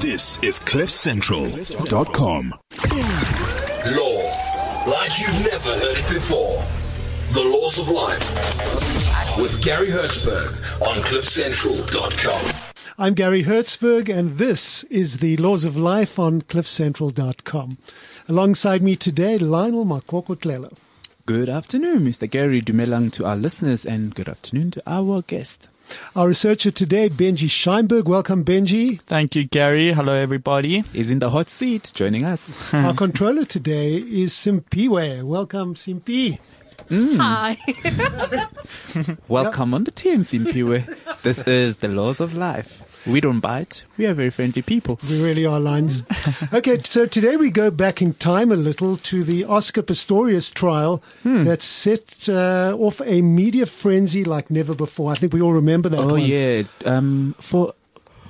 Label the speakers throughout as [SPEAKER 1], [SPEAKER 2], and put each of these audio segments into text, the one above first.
[SPEAKER 1] This is CliffCentral.com.
[SPEAKER 2] Law, like you've never heard it before. The Laws of Life with Gary Hertzberg on CliffCentral.com.
[SPEAKER 3] I'm Gary Hertzberg, and this is the Laws of Life on CliffCentral.com. Alongside me today, Lionel Makoko
[SPEAKER 4] Good afternoon, Mr. Gary Dumelang to our listeners, and good afternoon to our guest.
[SPEAKER 3] Our researcher today, Benji Scheinberg. Welcome, Benji.
[SPEAKER 5] Thank you, Gary. Hello, everybody.
[SPEAKER 4] Is in the hot seat joining us.
[SPEAKER 3] Our controller today is Simpiwe. Welcome, Simpi.
[SPEAKER 6] Mm. Hi.
[SPEAKER 4] Welcome on the team, Simpiwe. This is the laws of life. We don't bite. We are very friendly people.
[SPEAKER 3] We really are, Lines. okay, so today we go back in time a little to the Oscar Pistorius trial
[SPEAKER 4] Hmm.
[SPEAKER 3] that set uh, off a media frenzy like never before. I think we all remember that
[SPEAKER 4] Oh
[SPEAKER 3] one.
[SPEAKER 4] yeah. Um, for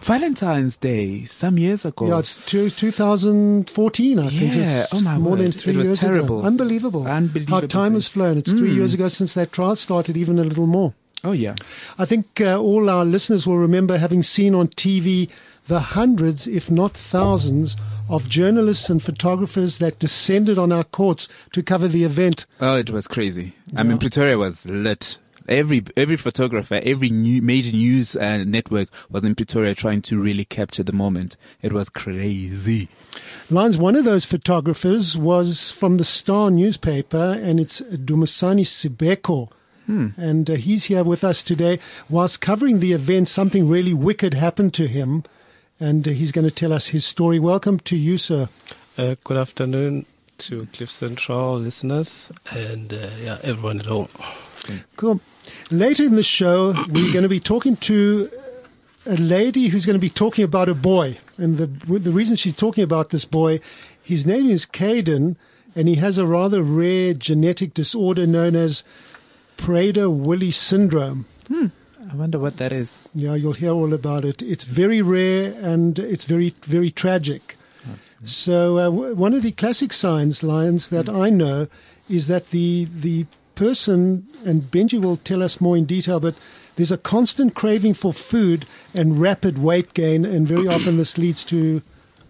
[SPEAKER 4] Valentine's Day some years ago.
[SPEAKER 3] Yeah, it's two, 2014, I think.
[SPEAKER 4] Yeah, oh my
[SPEAKER 3] more than
[SPEAKER 4] word.
[SPEAKER 3] three
[SPEAKER 4] It was
[SPEAKER 3] years
[SPEAKER 4] terrible.
[SPEAKER 3] ago. Unbelievable.
[SPEAKER 4] Unbelievable
[SPEAKER 3] How time has flown. It's three
[SPEAKER 4] Mm.
[SPEAKER 3] years ago since that trial started, even a little more.
[SPEAKER 4] Oh yeah.
[SPEAKER 3] I think uh, all our listeners will remember having seen on TV the hundreds, if not thousands, of journalists and photographers that descended on our courts to cover the event.
[SPEAKER 4] Oh, it was crazy. I mean, Pretoria was lit. Every every photographer, every new, major news uh, network was in Pretoria trying to really capture the moment. It was crazy.
[SPEAKER 3] Lines, one of those photographers was from the Star newspaper, and it's Dumisani Sibeko. And uh, he's here with us today. Whilst covering the event, something really wicked happened to him, and uh, he's going to tell us his story. Welcome to you, sir.
[SPEAKER 7] Uh, good afternoon to Cliff Central listeners and uh, yeah, everyone at home.
[SPEAKER 3] Cool. Later in the show, we're going to be talking to a lady who's going to be talking about a boy. And the, the reason she's talking about this boy, his name is Caden, and he has a rather rare genetic disorder known as Prader-Willi syndrome.
[SPEAKER 4] I wonder what that is.
[SPEAKER 3] Yeah, you'll hear all about it. It's very rare and it's very, very tragic. So uh, w- one of the classic signs, Lions, that I know is that the the person, and Benji will tell us more in detail, but there's a constant craving for food and rapid weight gain, and very often this leads to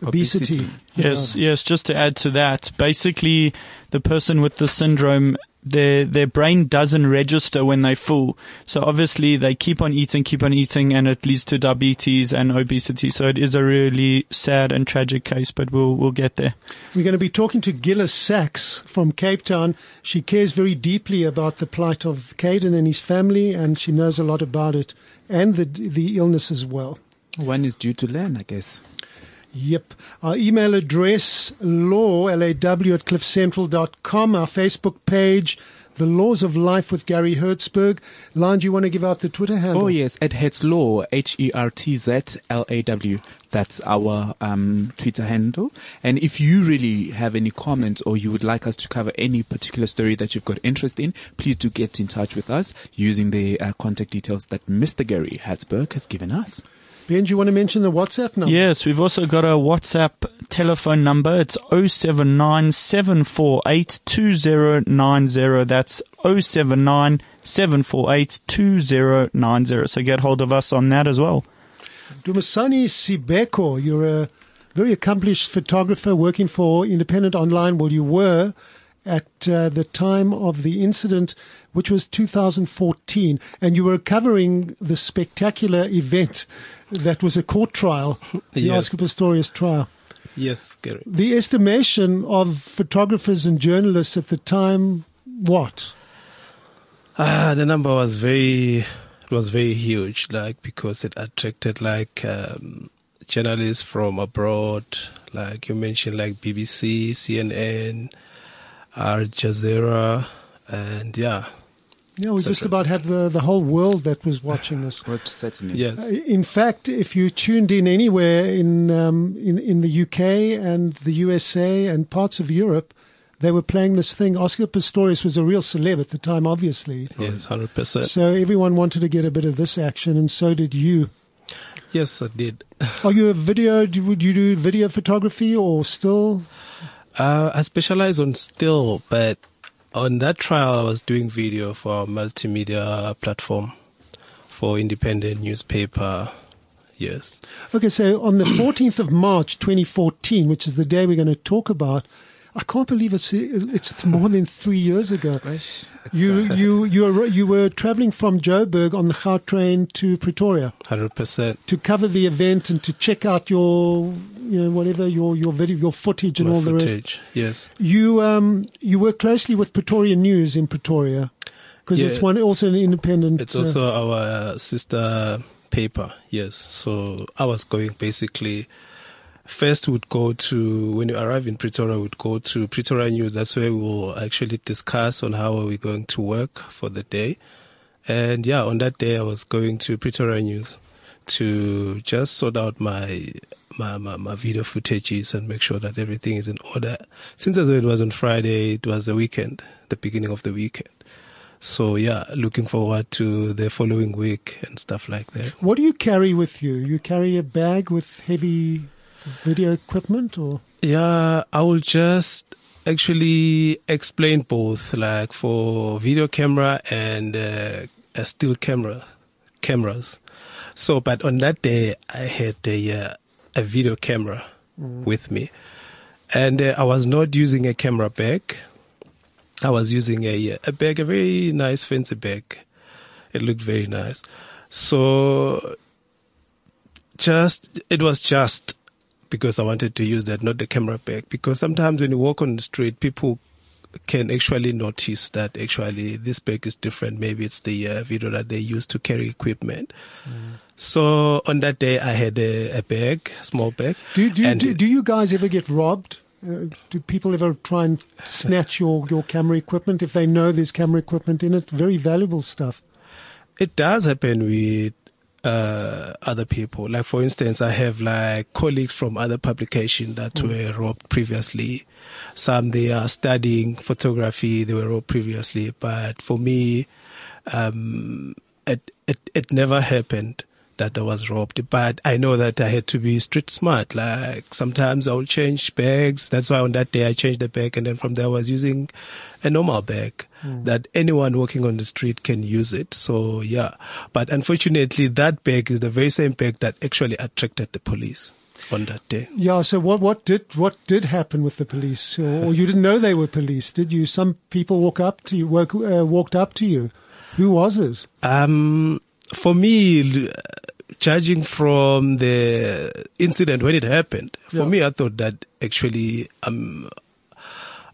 [SPEAKER 3] obesity.
[SPEAKER 4] Obesity.
[SPEAKER 5] Yes, yes. Just to add to that, basically, the person with the syndrome, their their brain doesn't register when they're full. So obviously, they keep on eating, keep on eating, and it leads to diabetes and obesity. So it is a really sad and tragic case, but we'll we'll get there.
[SPEAKER 3] We're going to be talking to Gillis Sachs from Cape Town. She cares very deeply about the plight of Caden and his family, and she knows a lot about it and the the illness as well.
[SPEAKER 4] One is due to learn, I guess.
[SPEAKER 3] Yep. Our email address, law, L-A-W at cliffcentral.com. Our Facebook page, The Laws of Life with Gary Hertzberg. Lon, do you want to give out the Twitter handle?
[SPEAKER 4] Oh yes, at Hertz Law, H E R T Z L A W. That's our um, Twitter handle. And if you really have any comments or you would like us to cover any particular story that you've got interest in, please do get in touch with us using the uh, contact details that Mr. Gary Hertzberg has given us.
[SPEAKER 3] Ben, do you want to mention the WhatsApp number?
[SPEAKER 5] Yes, we've also got a WhatsApp telephone number. It's 079 That's 079 So get hold of us on that as well.
[SPEAKER 3] Dumisani Sibeko, you're a very accomplished photographer working for Independent Online. Well, you were at uh, the time of the incident, which was 2014, and you were covering the spectacular event that was a court trial, the
[SPEAKER 7] Yes.
[SPEAKER 3] Oscar Pistorius trial.
[SPEAKER 7] Yes, Gary.
[SPEAKER 3] The estimation of photographers and journalists at the time, what?
[SPEAKER 7] Ah, the number was very, it was very huge, like because it attracted like um, journalists from abroad, like you mentioned, like BBC, CNN, Al Jazeera, and yeah,
[SPEAKER 3] Yeah, we
[SPEAKER 7] Such
[SPEAKER 3] just about had the, the whole world that was watching this.
[SPEAKER 4] Which certainly.
[SPEAKER 7] yes,
[SPEAKER 3] In fact, if you tuned in anywhere in um, in in the UK and the USA and parts of Europe, they were playing this thing. Oscar Pistorius was a real celeb at the time, obviously.
[SPEAKER 7] yes, hundred percent.
[SPEAKER 3] So everyone wanted to get a bit of this action, and so did you.
[SPEAKER 7] Yes, I did.
[SPEAKER 3] Are you a video? Would you do video photography or still?
[SPEAKER 7] Uh, I specialize on still, but on that trial, I was doing video for a multimedia platform for independent newspaper. Yes.
[SPEAKER 3] Okay, so on the 14th of March 2014, which is the day we're going to talk about, I can't believe it's it's more than three years ago. You
[SPEAKER 4] uh,
[SPEAKER 3] you you were you were traveling from Joburg on the Gautrain to Pretoria
[SPEAKER 7] Hundred percent.
[SPEAKER 3] to cover the event and to check out your you know whatever your your video your footage and all the rest.
[SPEAKER 7] footage. Yes.
[SPEAKER 3] You um you work closely with Pretoria News in Pretoria because it's one also an independent.
[SPEAKER 7] It's
[SPEAKER 3] uh,
[SPEAKER 7] also our sister paper. Yes. So I was going basically. First, would go to when you arrive in Pretoria, we'd go to Pretoria News. That's where we'll actually discuss on how are we going to work for the day. And yeah, on that day, I was going to Pretoria News to just sort out my my, my, my video footages and make sure that everything is in order. Since as it was on Friday, it was the weekend, the beginning of the weekend. So yeah, looking forward to the following week and stuff like that.
[SPEAKER 3] what do you carry with you? You carry a bag with heavy video equipment, or
[SPEAKER 7] Yeah, I will just actually explain both, like for video camera and uh, a still camera, cameras. So, but on that day, I had a uh, a video camera with me, and uh, I was not using a camera bag. I was using a a bag, a very nice fancy bag. It looked very nice. So, just it was just because I wanted to use that, not the camera bag. Because sometimes when you walk on the street, people can actually notice that actually this bag is different. Maybe it's the uh, video that they use to carry equipment. So on that day, I had a, a bag, small bag.
[SPEAKER 3] do do,
[SPEAKER 7] and
[SPEAKER 3] do do you guys ever get robbed? Uh, do people ever try and snatch your, your camera equipment if they know there's camera equipment in it? Very valuable stuff.
[SPEAKER 7] It does happen with uh, other people. Like for instance, I have like colleagues from other publications that were robbed previously. Some they are studying photography, they were robbed previously. But for me, um, it it it never happened that I was robbed. But I know that I had to be street smart. Like sometimes I will change bags. That's why on that day I changed the bag, and then from there I was using a normal bag that anyone walking on the street can use it. So yeah, but unfortunately that bag is the very same bag that actually attracted the police on that day.
[SPEAKER 3] Yeah. So what what did what did happen with the police? Or, or you didn't know they were police, did you? Some people walk up to you, walk, uh, walked up to you. Who was it?
[SPEAKER 7] Um, for me, judging from the incident when it happened, for
[SPEAKER 3] Yeah.
[SPEAKER 7] me, I thought that actually um,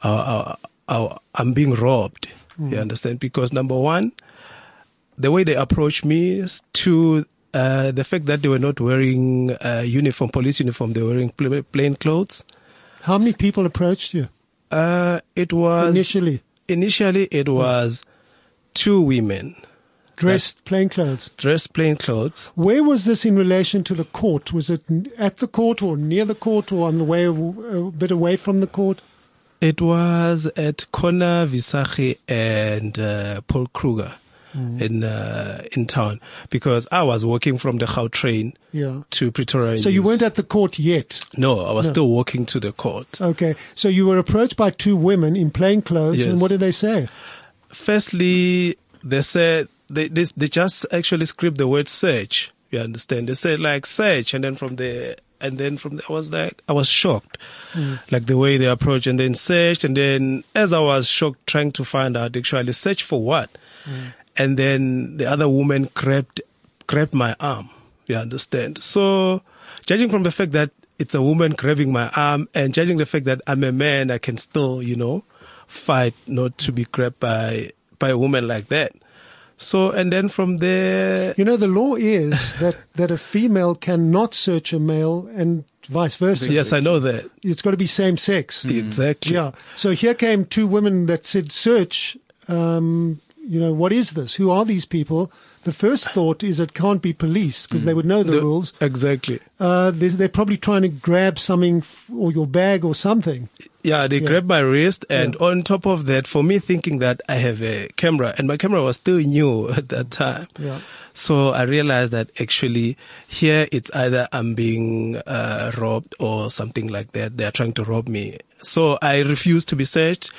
[SPEAKER 7] uh, uh, uh, I'm being robbed. You understand? Because number one, the way they approached me, is to uh, the fact that they were not wearing uh, uniform, police uniform, they were wearing pl- plain clothes.
[SPEAKER 3] How many people approached you
[SPEAKER 7] Uh, it was
[SPEAKER 3] initially?
[SPEAKER 7] initially it was two women
[SPEAKER 3] Dressed plain clothes.
[SPEAKER 7] dressed plain clothes.
[SPEAKER 3] Where was this in relation to the court? Was it at the court or near the court or on the way a bit away from the court?
[SPEAKER 7] It was at Kona Visagie and uh, Paul Kruger in uh, in town because I was walking from the Gautrain
[SPEAKER 3] Yeah.
[SPEAKER 7] to Pretoria.
[SPEAKER 3] So you weren't at the court yet.
[SPEAKER 7] No, I was
[SPEAKER 3] No.
[SPEAKER 7] still walking to the court.
[SPEAKER 3] Okay. So you were approached by two women in plain clothes, and what did they say?
[SPEAKER 7] Firstly, they said they, they they just actually script the word search. You understand? They said like search, and then from the and then from the, I was like I was shocked, hmm. like the way they approached, and then searched, and then as I was shocked, trying to find out actually search for what, hmm. and then the other woman grabbed grabbed my arm. You understand? So, judging from the fact that it's a woman grabbing my arm, and judging the fact that I'm a man, I can still, you know, fight not to be grabbed by by a woman like that. So, and then from there,
[SPEAKER 3] You know, the law is that, that a female cannot search a male and vice versa.
[SPEAKER 7] yes, I know that
[SPEAKER 3] It's got to be same sex.
[SPEAKER 7] exactly.
[SPEAKER 3] Yeah. So here came two women that said, search, um, you know, what is this? Who are these people? The first thought is it can't be police because they would know the,
[SPEAKER 7] The-
[SPEAKER 3] rules.
[SPEAKER 7] Exactly.
[SPEAKER 3] Uh, they're, they're probably trying to grab something f- or your bag or something.
[SPEAKER 7] Yeah, they
[SPEAKER 3] Yeah.
[SPEAKER 7] grabbed my wrist, and on top of that, for me thinking that I have a camera, and my camera was still new at that time.
[SPEAKER 3] Yeah.
[SPEAKER 7] So I realized that actually here it's either I'm being uh, robbed or something like that. They are trying to rob me. So I refused to be searched.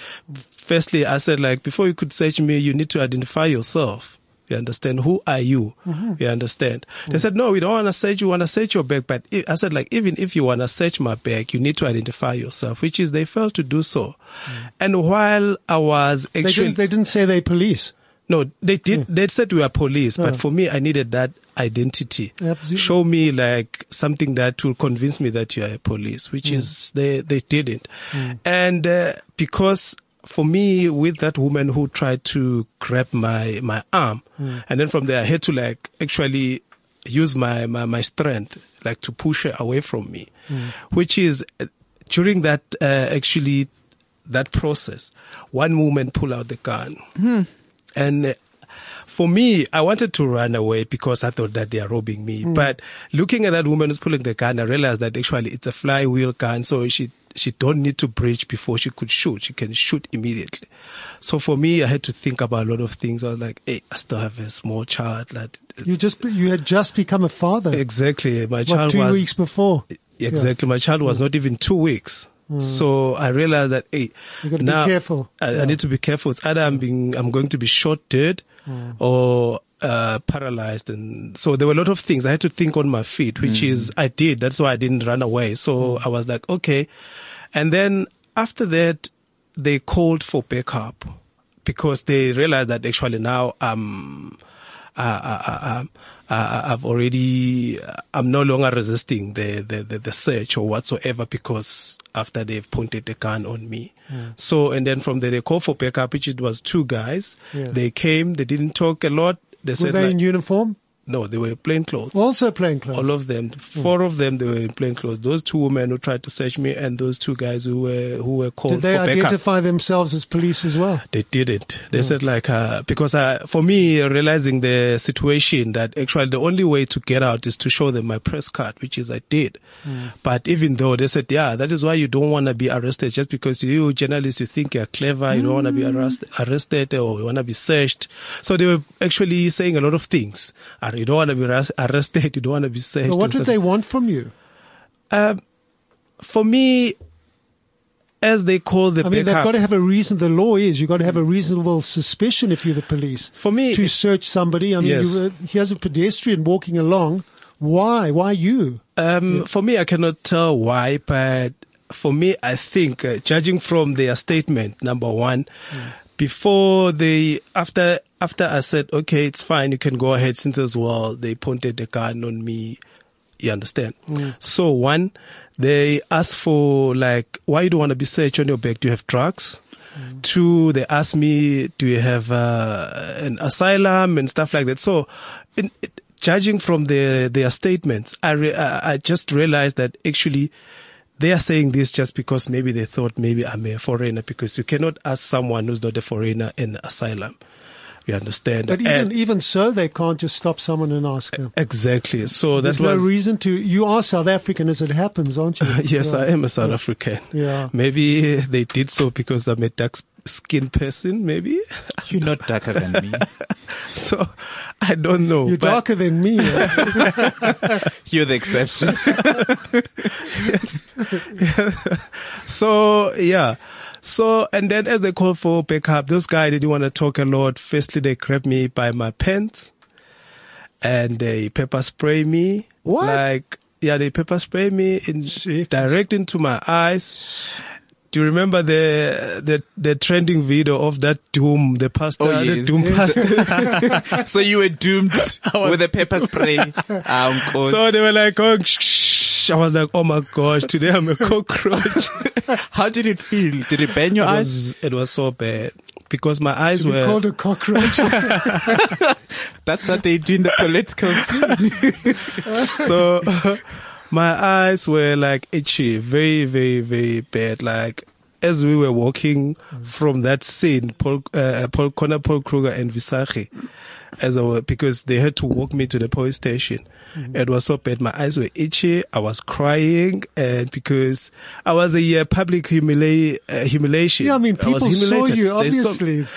[SPEAKER 7] Firstly, I said like, before you could search me, you need to identify yourself. You understand? Who are you? Mm-hmm. You understand? They mm. said, no, we don't want to search. You want to search your bag. But I said, like, even if you want to search my bag, you need to identify yourself, which is they failed to do so. Mm. And while I was
[SPEAKER 3] They
[SPEAKER 7] actually,
[SPEAKER 3] didn't, they didn't say they police.
[SPEAKER 7] no, they did. Mm. They said we were police, but for me, I needed that identity.
[SPEAKER 3] Absolutely.
[SPEAKER 7] Show me like something that will convince me that you are a police, which is they they didn't. And uh, because for me, with that woman who tried to grab my my arm, and then from there I had to like actually use my my, my strength like to push her away from me, which is uh, during that uh, actually that process, one woman pulled out the gun. And uh, for me, I wanted to run away because I thought that they are robbing me. Mm. But looking at that woman who's pulling the gun, I realized that actually it's a flywheel gun. So she, she don't need to breach before she could shoot. She can shoot immediately. So for me, I had to think about a lot of things. I was like, hey, I still have a small child. Like,
[SPEAKER 3] You just you had just become a father.
[SPEAKER 7] exactly. My child
[SPEAKER 3] two
[SPEAKER 7] was
[SPEAKER 3] weeks before.
[SPEAKER 7] Exactly. My child was not even two weeks. So I realized that, hey,
[SPEAKER 3] You gotta be
[SPEAKER 7] now
[SPEAKER 3] careful.
[SPEAKER 7] I,
[SPEAKER 3] Yeah.
[SPEAKER 7] I need to be careful. It's either I'm being, I'm going to be shot dead or, uh, paralyzed. And so there were a lot of things I had to think on my feet, which is I did. That's why I didn't run away. So I was like, okay. And then after that, they called for backup because they realized that actually now um uh, uh, uh, um, uh, I've already I'm no longer resisting the, the the the search or whatsoever because after they've pointed the gun on me. So and then from there they called for backup, which it was two guys.
[SPEAKER 3] Yeah.
[SPEAKER 7] They came. They didn't talk a lot. They
[SPEAKER 3] Were
[SPEAKER 7] said
[SPEAKER 3] they
[SPEAKER 7] like,
[SPEAKER 3] in uniform?
[SPEAKER 7] No, they were plain clothes.
[SPEAKER 3] Also plain clothes.
[SPEAKER 7] All of them, four of them, they were in plain clothes. Those two women who tried to search me, and those two guys who were who were called
[SPEAKER 3] Did they
[SPEAKER 7] for backup.
[SPEAKER 3] identify themselves as police as well?
[SPEAKER 7] They didn't. They said like, uh, because uh, for me, realizing the situation that actually the only way to get out is to show them my press card, which is I did. But even though they said, yeah, that is why you don't want to be arrested just because you journalists, you think you're clever, you don't want to be arrest- arrested or you want to be searched. So they were actually saying a lot of things. You don't want to be arrested. You don't want to be searched.
[SPEAKER 3] But what did they want from you?
[SPEAKER 7] Um, for me, as they call the
[SPEAKER 3] I mean, they've got to have a reason. The law is you've got to have a reasonable suspicion if you're the police
[SPEAKER 7] for me,
[SPEAKER 3] to search somebody. I mean,
[SPEAKER 7] Yes.
[SPEAKER 3] you were, here's a pedestrian walking along. Why? Why you?
[SPEAKER 7] Um, For me, I cannot tell why, but for me, I think, uh, judging from their statement, number one, before they, after, after I said, okay, it's fine, you can go ahead since as well, they pointed the gun on me. You understand? So one, they asked for like, why you don't want to be searched on your back? Do you have drugs? Two, they asked me, do you have uh, an asylum and stuff like that. So, in, it, judging from their their statements, I re, I, I just realized that actually they are saying this just because maybe they thought maybe I'm a foreigner because you cannot ask someone who's not a foreigner in asylum. You understand?
[SPEAKER 3] But even
[SPEAKER 7] And-
[SPEAKER 3] even so, they can't just stop someone and ask them.
[SPEAKER 7] exactly. So
[SPEAKER 3] There's
[SPEAKER 7] that
[SPEAKER 3] no reason to. You are South African, as it happens, aren't you?
[SPEAKER 7] yes,
[SPEAKER 3] Yeah.
[SPEAKER 7] I am a South African.
[SPEAKER 3] Yeah.
[SPEAKER 7] Maybe they did so because I'm a dark skinned person. Maybe
[SPEAKER 4] You're not darker than me.
[SPEAKER 7] so. I don't know.
[SPEAKER 3] You're darker than me.
[SPEAKER 4] You're the exception.
[SPEAKER 7] So yeah. So and then as they called for backup, those guys didn't want to talk a lot. Firstly, they grabbed me by my pants and they pepper spray me.
[SPEAKER 4] What?
[SPEAKER 7] Like yeah, they pepper spray me in direct into my eyes. Do you remember the the the trending video of that doom, the pastor,
[SPEAKER 4] Oh,
[SPEAKER 7] the
[SPEAKER 4] yes.
[SPEAKER 7] doom pastor?
[SPEAKER 4] so you were doomed with a pepper spray. Um,
[SPEAKER 7] so they were like going. Shh, shh. I was like, oh my gosh, today I'm a cockroach.
[SPEAKER 4] How did it feel? Did it burn your
[SPEAKER 7] it,
[SPEAKER 4] eyes?
[SPEAKER 7] was, it was so bad because my eyes were.
[SPEAKER 3] called a cockroach.
[SPEAKER 4] That's what they do in the political scene.
[SPEAKER 7] so my eyes were like itchy, very, very, very bad. Like as we were walking from that scene, Paul, uh, Paul Connor, Paul Kruger, and Visagie, as I were, because they had to walk me to the police station. It was so bad. My eyes were itchy. I was crying, and because I was a uh, public humili- uh, humiliation.
[SPEAKER 3] yeah, I mean,
[SPEAKER 7] I was
[SPEAKER 3] people saw you.
[SPEAKER 7] Saw-
[SPEAKER 3] Obviously,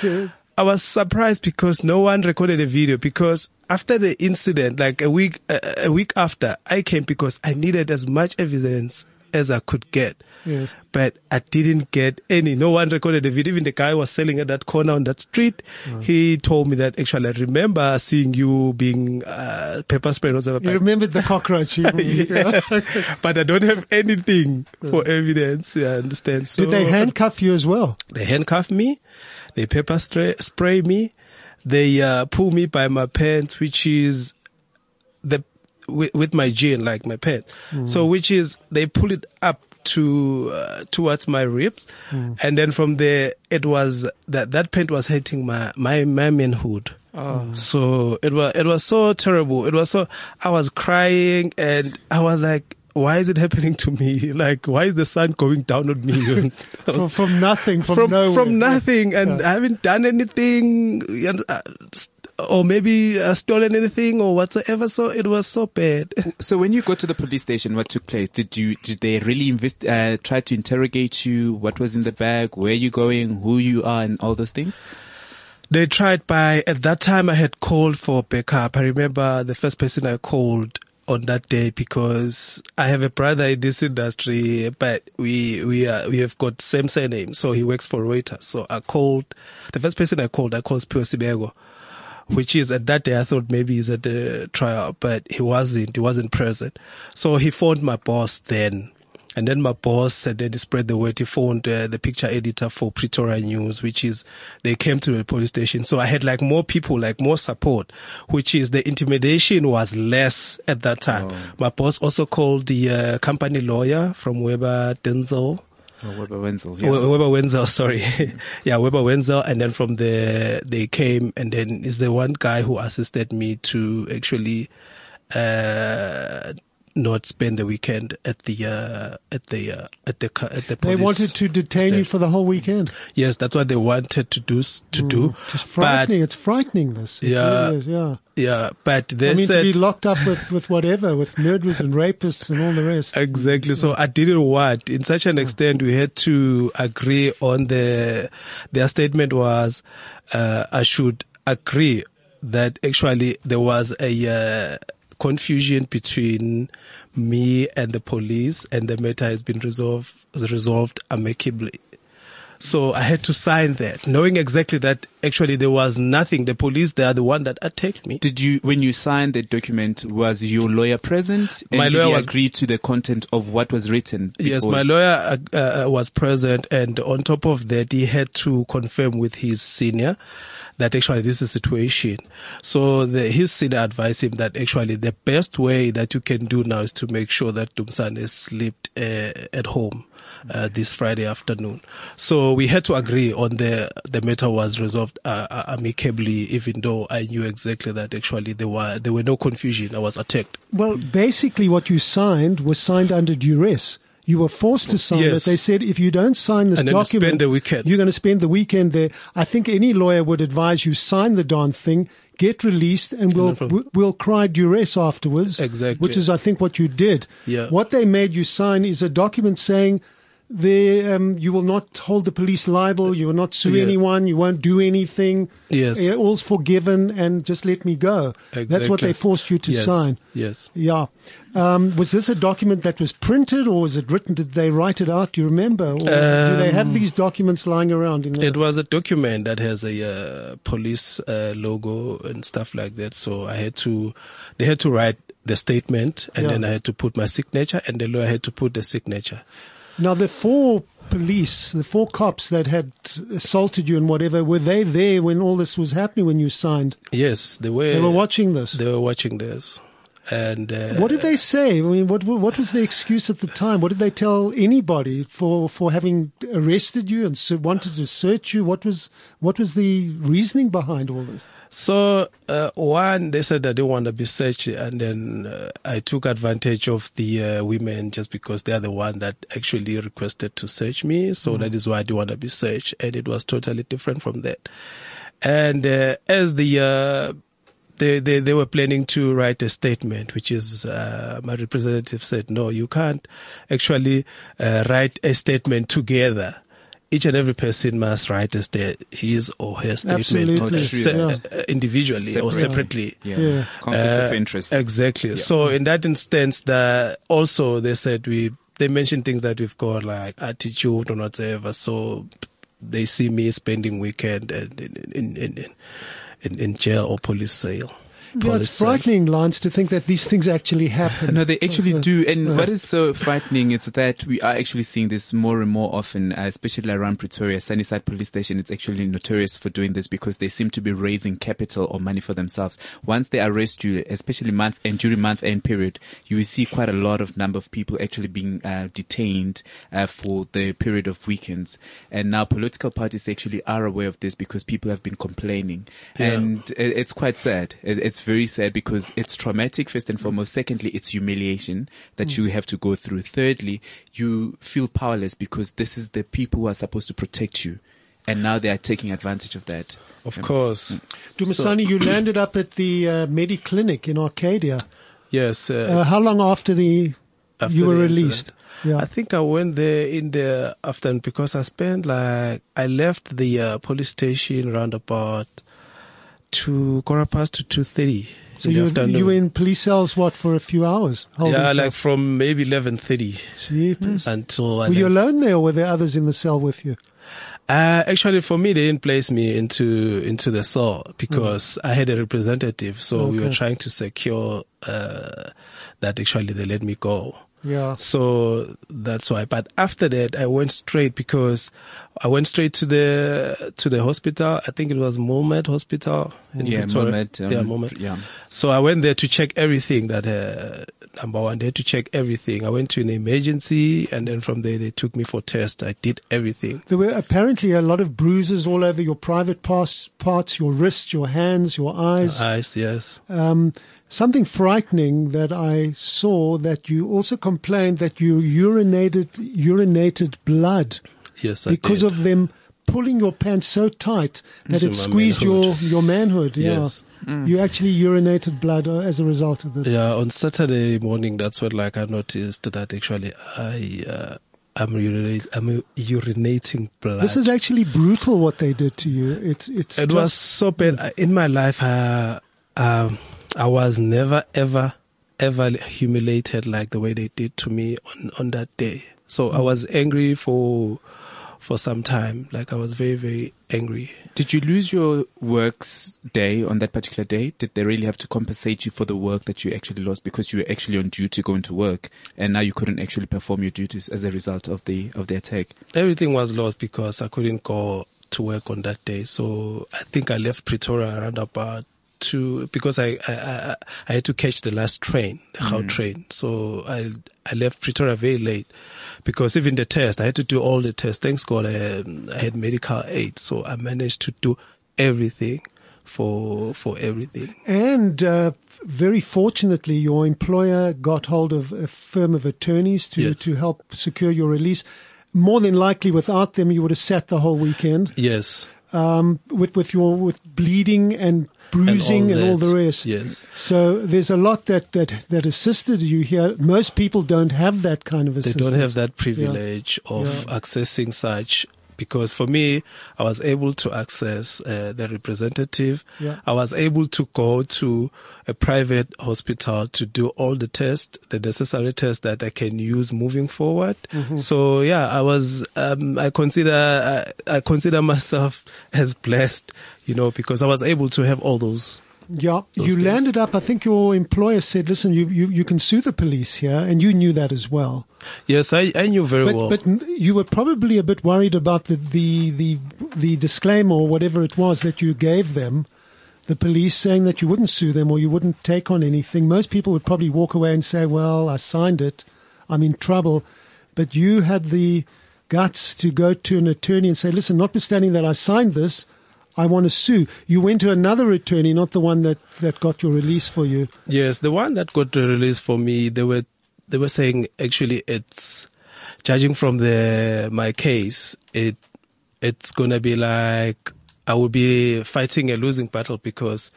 [SPEAKER 7] I was surprised because no one recorded a video because after the incident, like a week, a, a week after, I came because I needed as much evidence as I could get.
[SPEAKER 3] Yes.
[SPEAKER 7] But I didn't get any. No one recorded the video. Even the guy was selling at that corner on that street. He told me that actually I remember seeing you being uh, pepper sprayed. or whatever,
[SPEAKER 3] You remembered the cockroach.
[SPEAKER 7] Yeah. but I don't have anything for evidence. Yeah, I understand. So
[SPEAKER 3] Did they handcuff you as well?
[SPEAKER 7] they handcuff me, they pepper spray, spray me, they uh, pull me by my pants, which is the with, with my jean, like my pants. So which is they pull it up to uh, towards my ribs, and then from there it was that that pant was hitting my my my manhood. So it was it was so terrible. It was so I was crying and I was like. Why is it happening to me? Like, why is the sun going down on me?
[SPEAKER 3] From, from nothing, from,
[SPEAKER 7] from
[SPEAKER 3] nowhere.
[SPEAKER 7] from nothing, and I haven't done anything, you know, uh, or maybe uh, stolen anything or whatsoever. So it was so bad.
[SPEAKER 4] So when you got to the police station, what took place? Did you did they really invest, uh, try to interrogate you? What was in the bag? Where you going? Who you are, and all those things?
[SPEAKER 7] They tried by at that time I had called for backup. I remember the first person I called on that day because I have a brother in this industry, but we we are, we have got same surname, so he works for Reuters. So I called the first person I called. I called Siphiwe Sibeko, which is at that day I thought maybe he's at the trial, but he wasn't. He wasn't present. So he phoned my boss then. And then my boss said then he spread the word. He phoned uh, the picture editor for Pretoria News, which is they came to the police station. So I had like more people, like more support, which is the intimidation was less at that time. My boss also called the uh, company lawyer from Weber Denzel.
[SPEAKER 4] Oh, Webber Wentzel.
[SPEAKER 7] We- Webber Wentzel, sorry. yeah, Webber Wentzel. And then from there, they came and then is the one guy who assisted me to actually, uh, not spend the weekend at the, uh, at the, uh, at the, at the police.
[SPEAKER 3] They wanted to detain you for the whole weekend.
[SPEAKER 7] Yes, that's what they wanted to do, to do.
[SPEAKER 3] It's
[SPEAKER 7] But,
[SPEAKER 3] frightening. it's frightening, this.
[SPEAKER 7] Yeah.
[SPEAKER 3] really is, yeah.
[SPEAKER 7] yeah, but they
[SPEAKER 3] I mean,
[SPEAKER 7] said,
[SPEAKER 3] to be locked up with, with whatever, with murderers and rapists and all the rest.
[SPEAKER 7] Exactly. So I didn't want, in such an extent, we had to agree on the, their statement was, uh, I should agree that actually there was a, uh, confusion between me and the police and the matter has been resolved, resolved amicably. So I had to sign that, knowing exactly that actually there was nothing. The police, they are the one that attacked me.
[SPEAKER 4] Did you, when you signed the document, was your lawyer present?
[SPEAKER 7] My lawyer was-
[SPEAKER 4] agree to the content of what was written?
[SPEAKER 7] Yes, my lawyer uh, uh, was present, and on top of that, he had to confirm with his senior that actually this is a situation. So the, his senior advised him that actually the best way that you can do now is to make sure that Dumsan is slept uh, at home. Uh, this Friday afternoon, so we had to agree on the the matter was resolved uh, uh, amicably. Even though I knew exactly that actually there were there were no confusion, I was attacked.
[SPEAKER 3] Well, basically, what you signed was signed under duress. You were forced to sign
[SPEAKER 7] Yes.
[SPEAKER 3] it. They said if you don't sign this document,
[SPEAKER 7] spend the weekend.
[SPEAKER 3] you're going to spend the weekend there. I think any lawyer would advise you sign the darn thing, get released, and we'll- we'll cry duress afterwards.
[SPEAKER 7] Exactly.
[SPEAKER 3] Which is, I think, what you did.
[SPEAKER 7] Yeah.
[SPEAKER 3] What they made you sign is a document saying. The, um, you will not hold the police liable. You will not sue
[SPEAKER 7] Yeah.
[SPEAKER 3] anyone. You won't do anything.
[SPEAKER 7] Yes.
[SPEAKER 3] it, all's forgiven, and just let me go. That's what they forced you to
[SPEAKER 7] Yes.
[SPEAKER 3] sign.
[SPEAKER 7] Yes.
[SPEAKER 3] Yeah. Um, was this a document that was printed or was it written? Did they write it out? Do you remember? Or do they have these documents lying around? In the,
[SPEAKER 7] Um, It was a document that has a uh, police uh, logo and stuff like that. So I had to, they had to write the statement and
[SPEAKER 3] Yeah.
[SPEAKER 7] then I had to put my signature and the lawyer had to put the signature.
[SPEAKER 3] Now, the four police, the four cops that had assaulted you and whatever, were they there when all this was happening when you signed?
[SPEAKER 7] Yes, they were.
[SPEAKER 3] They were watching this.
[SPEAKER 7] They were watching this. And uh,
[SPEAKER 3] What did they say? I mean, what what was the excuse at the time? What did they tell anybody for, for having arrested you and so wanted to search you? What was what was the reasoning behind all this?
[SPEAKER 7] So uh, one, they said that they want to be searched, and then uh, I took advantage of the uh, women just because they are the one that actually requested to search me. So that is why I do want to be searched, and it was totally different from that. And uh, as the uh, they, they they were planning to write a statement, which is uh, my representative said, no, you can't actually uh, write a statement together. Each and every person must write a sta- his or her statement
[SPEAKER 3] Absolutely,
[SPEAKER 7] se-
[SPEAKER 3] yeah.
[SPEAKER 7] uh, individually or separately.
[SPEAKER 4] Yeah.
[SPEAKER 3] Yeah.
[SPEAKER 4] Conflict of
[SPEAKER 7] Uh,
[SPEAKER 4] interest.
[SPEAKER 7] Exactly. So in that instance, the also they said we they mentioned things that we've got like attitude or whatever. So they see me spending weekend in in in in, in, in jail or police cell.
[SPEAKER 3] Yeah, it's frightening, Lance, to think that these things actually happen.
[SPEAKER 4] No, they actually do. And
[SPEAKER 3] Uh,
[SPEAKER 4] what is so frightening is that we are actually seeing this more and more often, uh, especially around Pretoria. Sunnyside Police Station is actually notorious for doing this because they seem to be raising capital or money for themselves. Once they arrest you, especially month and during month end period, you will see quite a lot of number of people actually being uh, detained uh, for the period of weekends. And now political parties actually are aware of this because people have been complaining.
[SPEAKER 7] Yeah.
[SPEAKER 4] And it's quite sad. It- It's very sad because it's traumatic first and foremost. Secondly, it's humiliation that you have to go through. Thirdly, you feel powerless because this is the people who are supposed to protect you. And now they are taking advantage of that.
[SPEAKER 7] Of course.
[SPEAKER 3] Dumisani, you landed up at the uh, Mediclinic in Arcadia.
[SPEAKER 7] Yes.
[SPEAKER 3] Uh, how long after the
[SPEAKER 7] after
[SPEAKER 3] you were
[SPEAKER 7] the
[SPEAKER 3] released? Yeah.
[SPEAKER 7] I think I went there in the afternoon because I spent like I left the uh, police station around about quarter past to two thirty.
[SPEAKER 3] so you you were in police cells what for a few hours?
[SPEAKER 7] yeah, like from maybe eleven thirty until I
[SPEAKER 3] Were you
[SPEAKER 7] left.
[SPEAKER 3] alone there, or were there others in the cell with you?
[SPEAKER 7] Uh, actually, for me, they didn't place me into into the cell because
[SPEAKER 3] Mm.
[SPEAKER 7] I had a representative, so we were trying to secure uh, that actually they let me go.
[SPEAKER 3] Yeah.
[SPEAKER 7] So that's why. But after that, I went straight because I went straight to the to the hospital. I think it was Muelmed Hospital in
[SPEAKER 4] Yeah,
[SPEAKER 7] Pretoria.
[SPEAKER 4] Mohammed. um,
[SPEAKER 7] yeah, Muelmed.
[SPEAKER 4] Yeah.
[SPEAKER 7] So I went there to check everything that, uh, number one, they had to check everything. I went to an emergency and then from there they took me for test. I did everything.
[SPEAKER 3] There were apparently a lot of bruises all over your private parts, parts your wrists, your hands, your eyes.
[SPEAKER 7] Eyes, yes.
[SPEAKER 3] Um, something frightening that I saw that you also complained that you urinated urinated blood
[SPEAKER 7] Yes, I
[SPEAKER 3] because
[SPEAKER 7] did.
[SPEAKER 3] of them pulling your pants so tight that
[SPEAKER 7] Into
[SPEAKER 3] it squeezed your
[SPEAKER 7] manhood.
[SPEAKER 3] your manhood. Yeah,
[SPEAKER 7] Yes.
[SPEAKER 3] you actually urinated blood uh, as a result of this.
[SPEAKER 7] Yeah, on Saturday morning, that's when like I noticed that actually I, uh, I'm, urinate, I'm urinating blood.
[SPEAKER 3] This is actually brutal what they did to you. It's it's
[SPEAKER 7] it
[SPEAKER 3] just,
[SPEAKER 7] was so bad in my life. Uh, um, I was never ever ever humiliated like the way they did to me on on that day. So I mm. was angry for for some time. Like I was very very angry.
[SPEAKER 4] Did you lose your works day on that particular day? Did they really have to compensate you for the work that you actually lost because you were actually on duty going to work and now you couldn't actually perform your duties as a result of the of the attack?
[SPEAKER 7] Everything was lost because I couldn't go to work on that day. So I think I left Pretoria around about two because I I, I, I had to catch the last train, the Gau train. So I I left Pretoria very late because even the test I had to do all the tests. Thanks God I, I had medical aid, so I managed to do everything for for everything.
[SPEAKER 3] And uh, very fortunately, your employer got hold of a firm of attorneys to,
[SPEAKER 7] Yes.
[SPEAKER 3] to help secure your release. More than likely, without them, you would have sat the whole weekend
[SPEAKER 7] Yes.
[SPEAKER 3] um, with with your with bleeding and bruising and all,
[SPEAKER 7] that.
[SPEAKER 3] the rest.
[SPEAKER 7] Yes.
[SPEAKER 3] So there's a lot that, that that assisted you here. Most people don't have that kind of assistance.
[SPEAKER 7] they don't have that privilege of
[SPEAKER 3] Yeah.
[SPEAKER 7] accessing such because for me i was able to access uh, the representative
[SPEAKER 3] Yeah.
[SPEAKER 7] i was able to go to a private hospital to do all the tests the necessary tests that i can use moving forward
[SPEAKER 3] Mm-hmm.
[SPEAKER 7] so yeah i was um, i consider I, I consider myself as blessed you know because i was able to have all those
[SPEAKER 3] Yeah, you
[SPEAKER 7] things.
[SPEAKER 3] landed up. I think your employer said, "Listen, you, you, you can sue the police here," and you knew that as well.
[SPEAKER 7] yes i, I knew very
[SPEAKER 3] But
[SPEAKER 7] well
[SPEAKER 3] but you were probably a bit worried about the, the the the disclaimer or whatever it was that you gave them, the police saying that you wouldn't sue them or you wouldn't take on anything. Most people would probably walk away and say, "Well, I signed it. I'm in trouble," but you had the guts to go to an attorney and say, "Listen, notwithstanding that I signed this." I want to sue. You went to another attorney, not the one that, that got your release for you.
[SPEAKER 7] Yes, the one that got the release for me, they were they were saying actually it's judging from the my case, it it's gonna be like I will be fighting a losing battle because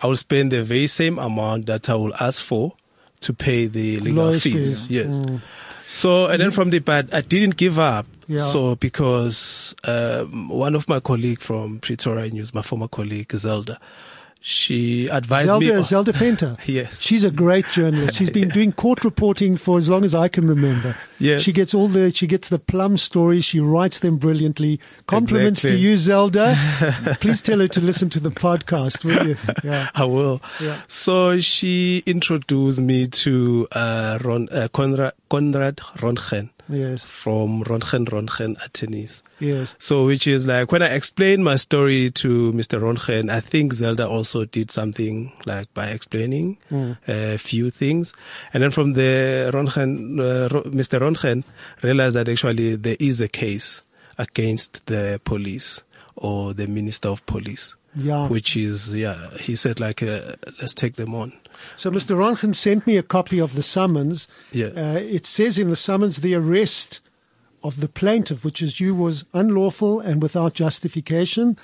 [SPEAKER 7] I will spend the very same amount that I will ask for to pay the legal
[SPEAKER 3] Lawyers'
[SPEAKER 7] fees.
[SPEAKER 3] fees.
[SPEAKER 7] Yes. Mm. So and then from the but I didn't give up.
[SPEAKER 3] Yeah.
[SPEAKER 7] So because um, one of my colleague from Pretoria News, my former colleague Zelda, She advised me.
[SPEAKER 3] Zelda, Zelda Venter.
[SPEAKER 7] Yes.
[SPEAKER 3] She's a great journalist. She's been doing court reporting for as long as I can remember.
[SPEAKER 7] Yes.
[SPEAKER 3] She gets all the, she gets the plum stories. She writes them brilliantly. Compliments to you, Zelda. Please tell her to listen to the podcast, will you? Yeah.
[SPEAKER 7] I will.
[SPEAKER 3] Yeah.
[SPEAKER 7] So she introduced me to uh, Ron, uh, Conrad, Conrad Ronchen
[SPEAKER 3] Yes.
[SPEAKER 7] from Ronchen Ronchen Attorneys.
[SPEAKER 3] Yes.
[SPEAKER 7] So, which is like when I explained my story to Mr. Ronchen, I think Zelda also did something like by explaining a few things. And then from the Ronchen, uh, Mr. Ronchen realized that actually there is a case against the police or the Minister of Police.
[SPEAKER 3] Yeah.
[SPEAKER 7] Which is, yeah, he said like, uh, let's take them on.
[SPEAKER 3] So Mr. Ronchen sent me a copy of the summons.
[SPEAKER 7] Yeah.
[SPEAKER 3] Uh, it says in the summons the arrest of the plaintiff, which is you, was unlawful and without justification.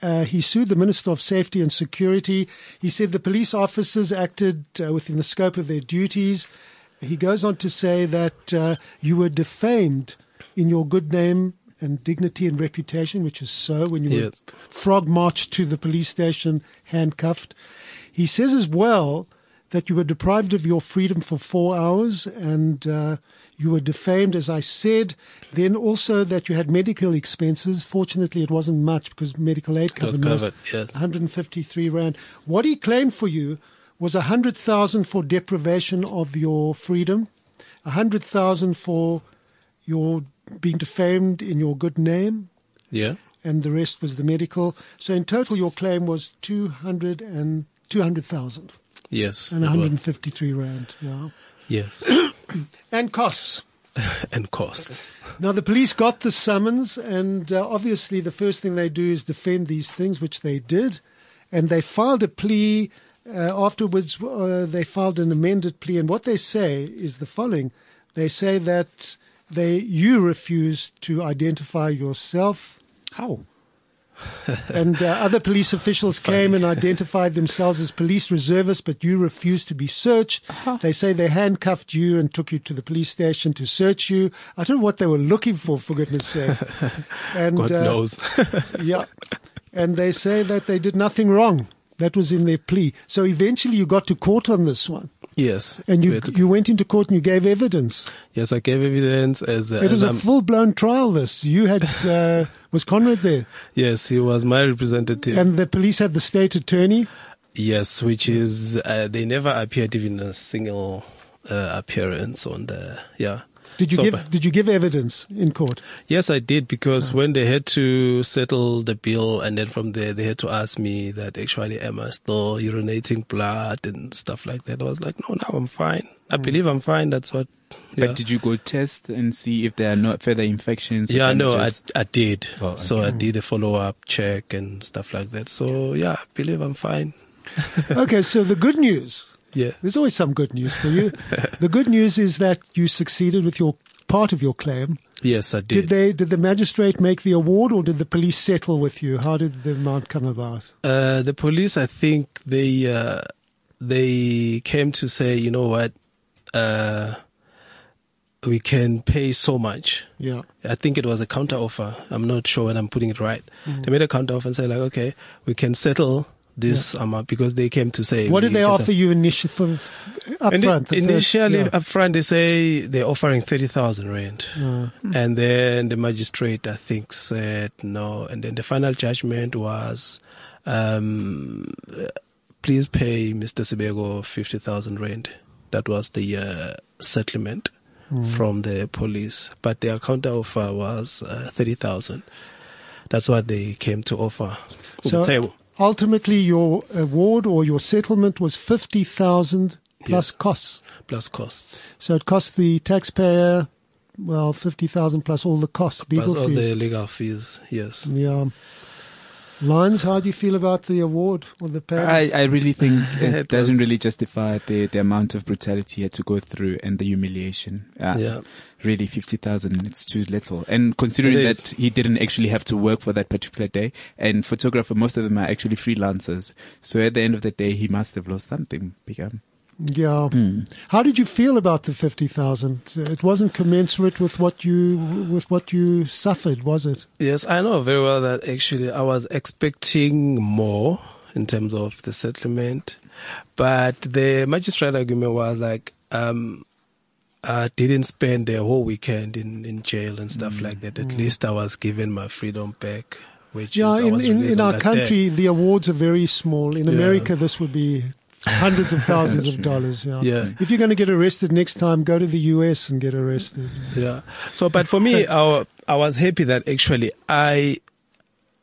[SPEAKER 3] Uh, he sued the Minister of Safety and Security. He said the police officers acted uh, within the scope of their duties. He goes on to say that uh, you were defamed in your good name and dignity and reputation, which is so when you
[SPEAKER 7] Yes.
[SPEAKER 3] were frog marched to the police station handcuffed. He says as well that you were deprived of your freedom for four hours and uh, you were defamed, as I said. Then also that you had medical expenses. Fortunately, it wasn't much because medical aid covered, most-
[SPEAKER 7] covered, yes.
[SPEAKER 3] 153 rand. What he claimed for you was 100,000 for deprivation of your freedom, 100,000 for your being defamed in your good name,
[SPEAKER 7] Yeah.
[SPEAKER 3] and the rest was the medical. So in total, your claim was 200 and 200,000
[SPEAKER 7] Yes.
[SPEAKER 3] and
[SPEAKER 7] it was.
[SPEAKER 3] 153 rand. Yeah.
[SPEAKER 7] Yes.
[SPEAKER 3] And costs.
[SPEAKER 7] and costs.
[SPEAKER 3] Now the police got the summons, and uh, obviously the first thing they do is defend these things, which they did, and they filed a plea. Uh, afterwards, uh, they filed an amended plea, and what they say is the following: They say that they you refused to identify yourself.
[SPEAKER 4] How?
[SPEAKER 3] and uh, other police officials came and identified themselves as police reservists, but you refused to be searched. They say they handcuffed you and took you to the police station to search you. I don't know what they were looking for, for goodness sake. And,
[SPEAKER 7] God
[SPEAKER 3] uh,
[SPEAKER 7] knows.
[SPEAKER 3] yeah. And they say that they did nothing wrong. That was in their plea. So eventually you got to court on this one.
[SPEAKER 7] Yes.
[SPEAKER 3] And you, you went into court and you gave evidence.
[SPEAKER 7] yes, I gave evidence as, uh,
[SPEAKER 3] It was a full blown trial, this. You had, uh, was Conrad there?
[SPEAKER 7] yes, he was my representative.
[SPEAKER 3] And the police had the state attorney.
[SPEAKER 7] Yes, which is uh, they never appeared even a single uh, appearance on the yeah.
[SPEAKER 3] Did you
[SPEAKER 7] So,
[SPEAKER 3] give Did you give evidence in court?
[SPEAKER 7] Yes, I did because ah. when they had to settle the bill, and then from there they had to ask me that actually am I still urinating blood and stuff like that. I was like, no, now I'm fine. I mm. believe I'm fine. That's what. Yeah.
[SPEAKER 4] But did you go test and see if there are no further infections?
[SPEAKER 7] yeah, no, I,
[SPEAKER 4] damages?
[SPEAKER 7] I did.
[SPEAKER 4] Oh,
[SPEAKER 7] So I mm. did a follow up check and stuff like that. So yeah, I believe I'm fine.
[SPEAKER 3] okay, so the good news.
[SPEAKER 7] Yeah.
[SPEAKER 3] There's always some good news for you. the good news is that you succeeded with your part of your claim.
[SPEAKER 7] Yes, I
[SPEAKER 3] Did
[SPEAKER 7] did.
[SPEAKER 3] they? Did the magistrate make the award, or did the police settle with you? How did the amount come about?
[SPEAKER 7] Uh, the police, I think they uh, they came to say, you know what, uh, we can pay so much.
[SPEAKER 3] Yeah.
[SPEAKER 7] I think it was a counter offer. I'm not sure when I'm putting it right.
[SPEAKER 3] Mm-hmm.
[SPEAKER 7] They made a counter offer and said like, okay, we can settle this amount because they came to say.
[SPEAKER 3] What did they offer you initially for, up
[SPEAKER 7] Ini-
[SPEAKER 3] front? the first-
[SPEAKER 7] initially,
[SPEAKER 3] yeah.
[SPEAKER 7] up front, they say they're offering 30,000 rand.
[SPEAKER 3] Uh,
[SPEAKER 7] And then the magistrate, I think, said no. And then the final judgment was, um, please pay Mr. Sibeko 50,000 rand. That was the uh, settlement from the police. But their counter offer was uh, 30,000. That's what they came to offer on
[SPEAKER 3] so
[SPEAKER 7] the table.
[SPEAKER 3] Ultimately, your award or your settlement was fifty thousand plus
[SPEAKER 7] Yes.
[SPEAKER 3] costs.
[SPEAKER 7] Plus costs.
[SPEAKER 3] So it cost the taxpayer, well, fifty thousand plus all the costs, legal Plus
[SPEAKER 7] all
[SPEAKER 3] fees.
[SPEAKER 7] the legal fees, yes.
[SPEAKER 3] Yeah. Lions, how do you feel about the award or the pay?
[SPEAKER 4] I, I really think it,
[SPEAKER 7] It
[SPEAKER 4] doesn't really justify the, the amount of brutality he had to go through and the humiliation. Uh,
[SPEAKER 7] Yeah.
[SPEAKER 4] Really, 50,000, it's too little. And considering that he didn't actually have to work for that particular day, and photographer, most of them are actually freelancers. So at the end of the day, he must have lost something bigger.
[SPEAKER 3] Yeah. Hmm. How did you feel about the fifty thousand? It wasn't commensurate with what you with what you suffered, was it?
[SPEAKER 7] Yes, I know very well that actually I was expecting more in terms of the settlement. But the magistrate argument was like, um, I didn't spend the whole weekend in, in jail and stuff mm. like that. At mm. least I was given my freedom back, which
[SPEAKER 3] Yeah,
[SPEAKER 7] is,
[SPEAKER 3] in, in, in our country,
[SPEAKER 7] day.
[SPEAKER 3] the awards are very small. In
[SPEAKER 7] Yeah.
[SPEAKER 3] America, this would be hundreds of thousands of dollars. Yeah.
[SPEAKER 7] Yeah.
[SPEAKER 3] If you're going to get arrested next time, go to the US and get arrested.
[SPEAKER 7] Yeah. So, but for me, I, I was happy that actually I,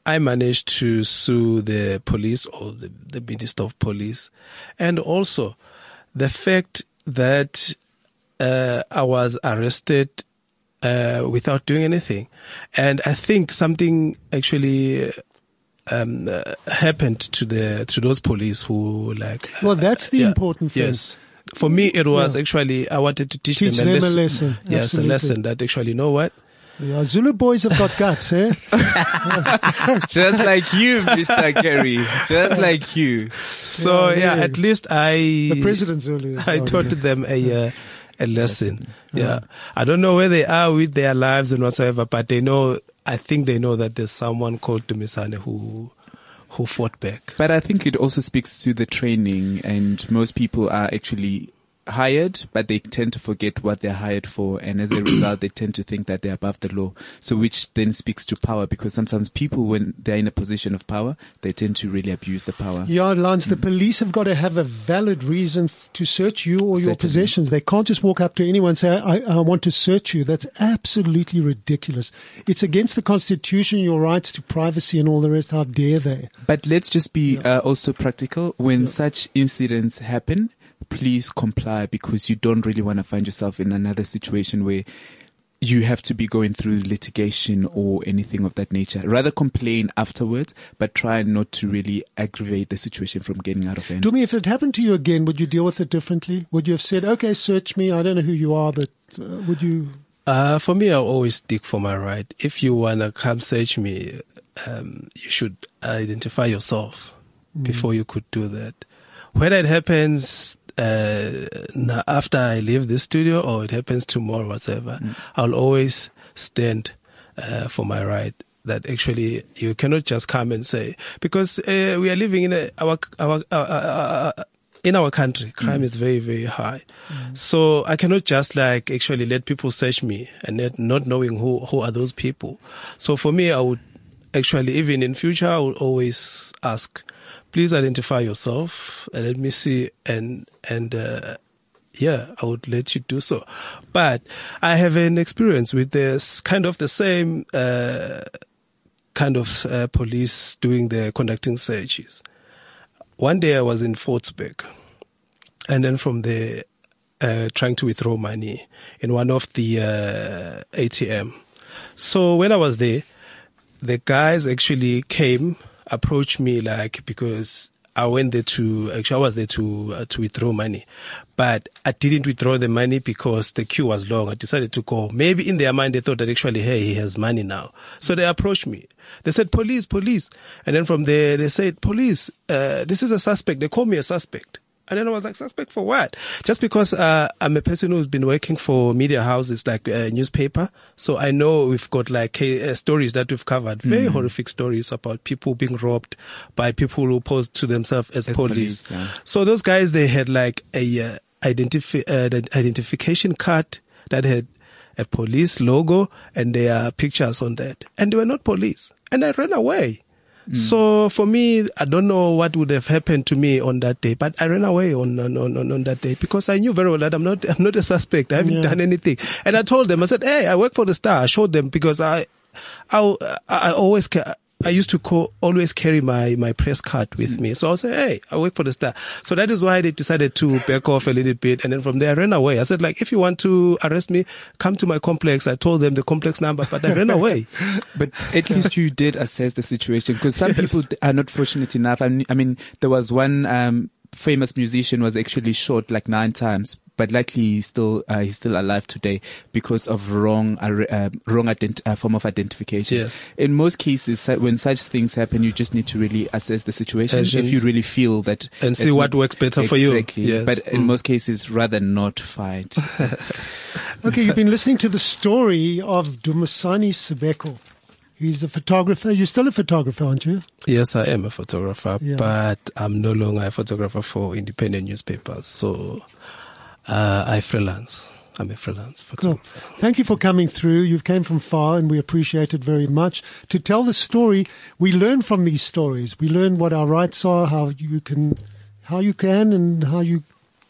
[SPEAKER 7] I managed to sue the police or the, the Minister of Police. And also the fact that, uh, I was arrested, uh, without doing anything. And I think something actually, um, uh, happened to the, to those police who like,
[SPEAKER 3] Well, that's the
[SPEAKER 7] yeah,
[SPEAKER 3] important thing.
[SPEAKER 7] Yes. For me, it was
[SPEAKER 3] Yeah.
[SPEAKER 7] actually, I wanted to teach,
[SPEAKER 3] Teach
[SPEAKER 7] them, a,
[SPEAKER 3] them a
[SPEAKER 7] lesson.
[SPEAKER 3] lesson.
[SPEAKER 7] Yes,
[SPEAKER 3] Absolutely.
[SPEAKER 7] a lesson that actually, you know what?
[SPEAKER 3] Yeah, Zulu boys have got guts, eh?
[SPEAKER 4] Just like you, Mr. Gary. Just like you.
[SPEAKER 7] So
[SPEAKER 3] Yeah,
[SPEAKER 7] yeah,
[SPEAKER 3] yeah.
[SPEAKER 7] at least I
[SPEAKER 3] The president Zulu.
[SPEAKER 7] I
[SPEAKER 3] got
[SPEAKER 7] taught
[SPEAKER 3] it.
[SPEAKER 7] them a uh, a lesson. Yeah, I don't know where they are with their lives and whatsoever, but they know. I think they know that there's someone called Dumisani who who fought back.
[SPEAKER 4] But I think it also speaks to the training and most people are actually hired, but they tend to forget what they're hired for. And as a result, they tend to think that they're above the law. So which then speaks to power because sometimes people, when they're in a position of power, they tend to really abuse the power.
[SPEAKER 3] Yeah, Lance, the police have got to have a valid reason f- to search you or your possessions. They can't just walk up to anyone and say, I, I want to search you. That's absolutely ridiculous. It's against the Constitution, your rights to privacy and all the rest. How dare they?
[SPEAKER 4] But let's just be uh, also practical. When such incidents happen, please comply because you don't really want to find yourself in another situation where you have to be going through litigation or anything of that nature. Rather complain afterwards, but try not to really aggravate the situation from getting out of hand.
[SPEAKER 3] Do me, if it happened to you again, would you deal with it differently? Would you have said, okay, search me. I don't know who you are, but uh, would you?
[SPEAKER 7] Uh, for me, I always stick for my right. If you wanna come search me, um, you should identify yourself before you could do that. Whether it happens uh, now after I leave the studio or it happens tomorrow, whatever, I'll always stand uh, for my right. That actually you cannot just come and say because uh, we are living in a, our our. Uh, uh, uh, in our country, crime is very, very high. So I cannot just like actually let people search me and not, not knowing who, who are those people. So for me, I would actually, even in future, I would always ask, please identify yourself and let me see and, and, uh, yeah, I would let you do so. But I have an experience with this kind of the same, uh, kind of uh, police doing the conducting searches. One day I was in Fordsburg and then from there, uh, trying to withdraw money in one of the, uh, ATM. So when I was there, the guys actually came, approached me like, because I went there to, actually I was there to, uh, to withdraw money, but I didn't withdraw the money because the queue was long. I decided to go. Maybe in their mind they thought that actually, hey, he has money now. So they approached me. They said, police, police. And then from there, they said, police, uh, this is a suspect. They called me a suspect. And then I was like, suspect for what? Just because uh, I'm a person who's been working for media houses like a newspaper. So I know we've got like uh, stories that we've covered, very horrific stories about people being robbed by people who pose to themselves as,
[SPEAKER 4] As
[SPEAKER 7] police.
[SPEAKER 4] police, yeah.
[SPEAKER 7] So those guys, they had like a uh, identifi- uh, identification card that had a police logo and their pictures on that. And they were not police. And I ran away. Mm. So for me, I don't know what would have happened to me on that day, but I ran away on on, on, on that day because I knew very well that I'm not I'm not a suspect. I haven't
[SPEAKER 3] Yeah.
[SPEAKER 7] done anything. And I told them, I said, hey, I work for the Star. I showed them because I I I always ca- I used to co- always carry my, my press card with me. So I'll say, Hey, I work for the star. So that is why they decided to back off a little bit. And then from there I ran away. I said, like, if you want to arrest me, come to my complex. I told them the complex number, but I ran away.
[SPEAKER 4] But at least you did assess the situation because some people are not fortunate enough. I mean, I mean there was one um, famous musician was actually shot like nine times, but likely he's still uh, he's still alive today because of wrong uh, uh, wrong ident- uh, form of identification.
[SPEAKER 7] Yes.
[SPEAKER 4] In most cases, when such things happen, you just need to really assess the situation
[SPEAKER 7] Assess-
[SPEAKER 4] if you really feel that
[SPEAKER 7] And see what works better for you.
[SPEAKER 4] Exactly.
[SPEAKER 7] Yes.
[SPEAKER 4] But in
[SPEAKER 7] Mm.
[SPEAKER 4] most cases, rather not fight.
[SPEAKER 3] Okay, you've been listening to the story of Dumisani Sibeko. He's a photographer. You're still a photographer, aren't you?
[SPEAKER 7] Yes, I am a photographer,
[SPEAKER 3] Yeah.
[SPEAKER 7] but I'm no longer a photographer for independent newspapers. So uh, I freelance. I'm a freelance
[SPEAKER 3] Cool. Thank you for coming through. You've came from far and we appreciate it very much. To tell the story, we learn from these stories. We learn what our rights are, how you can, how you can and how you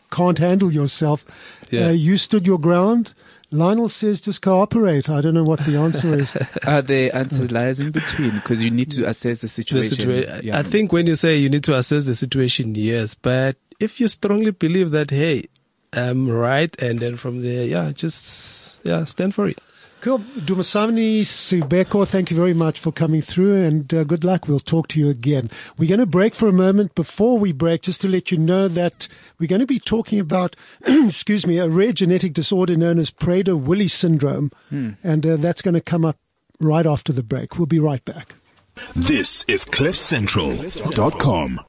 [SPEAKER 3] can't handle yourself.
[SPEAKER 7] Yeah.
[SPEAKER 3] Uh, you stood your ground. Lionel says just cooperate. I don't know what the answer is.
[SPEAKER 4] Uh, the answer lies in between because you need to assess the
[SPEAKER 7] The
[SPEAKER 4] situation.
[SPEAKER 7] situa-
[SPEAKER 4] Yeah.
[SPEAKER 7] I think when you say you need to assess the situation, yes, but if you strongly believe that, hey, I'm right, and then from there, yeah, just yeah, stand for it.
[SPEAKER 3] Cool. Dumisani Sibeko, thank you very much for coming through and uh, good luck. We'll talk to you again. We're going to break for a moment. Before we break, just to let you know that we're going to be talking about, excuse me, a rare genetic disorder known as Prader-Willi syndrome. And uh, that's going to come up right after the break. We'll be right back.
[SPEAKER 1] This is CliffCentral.com.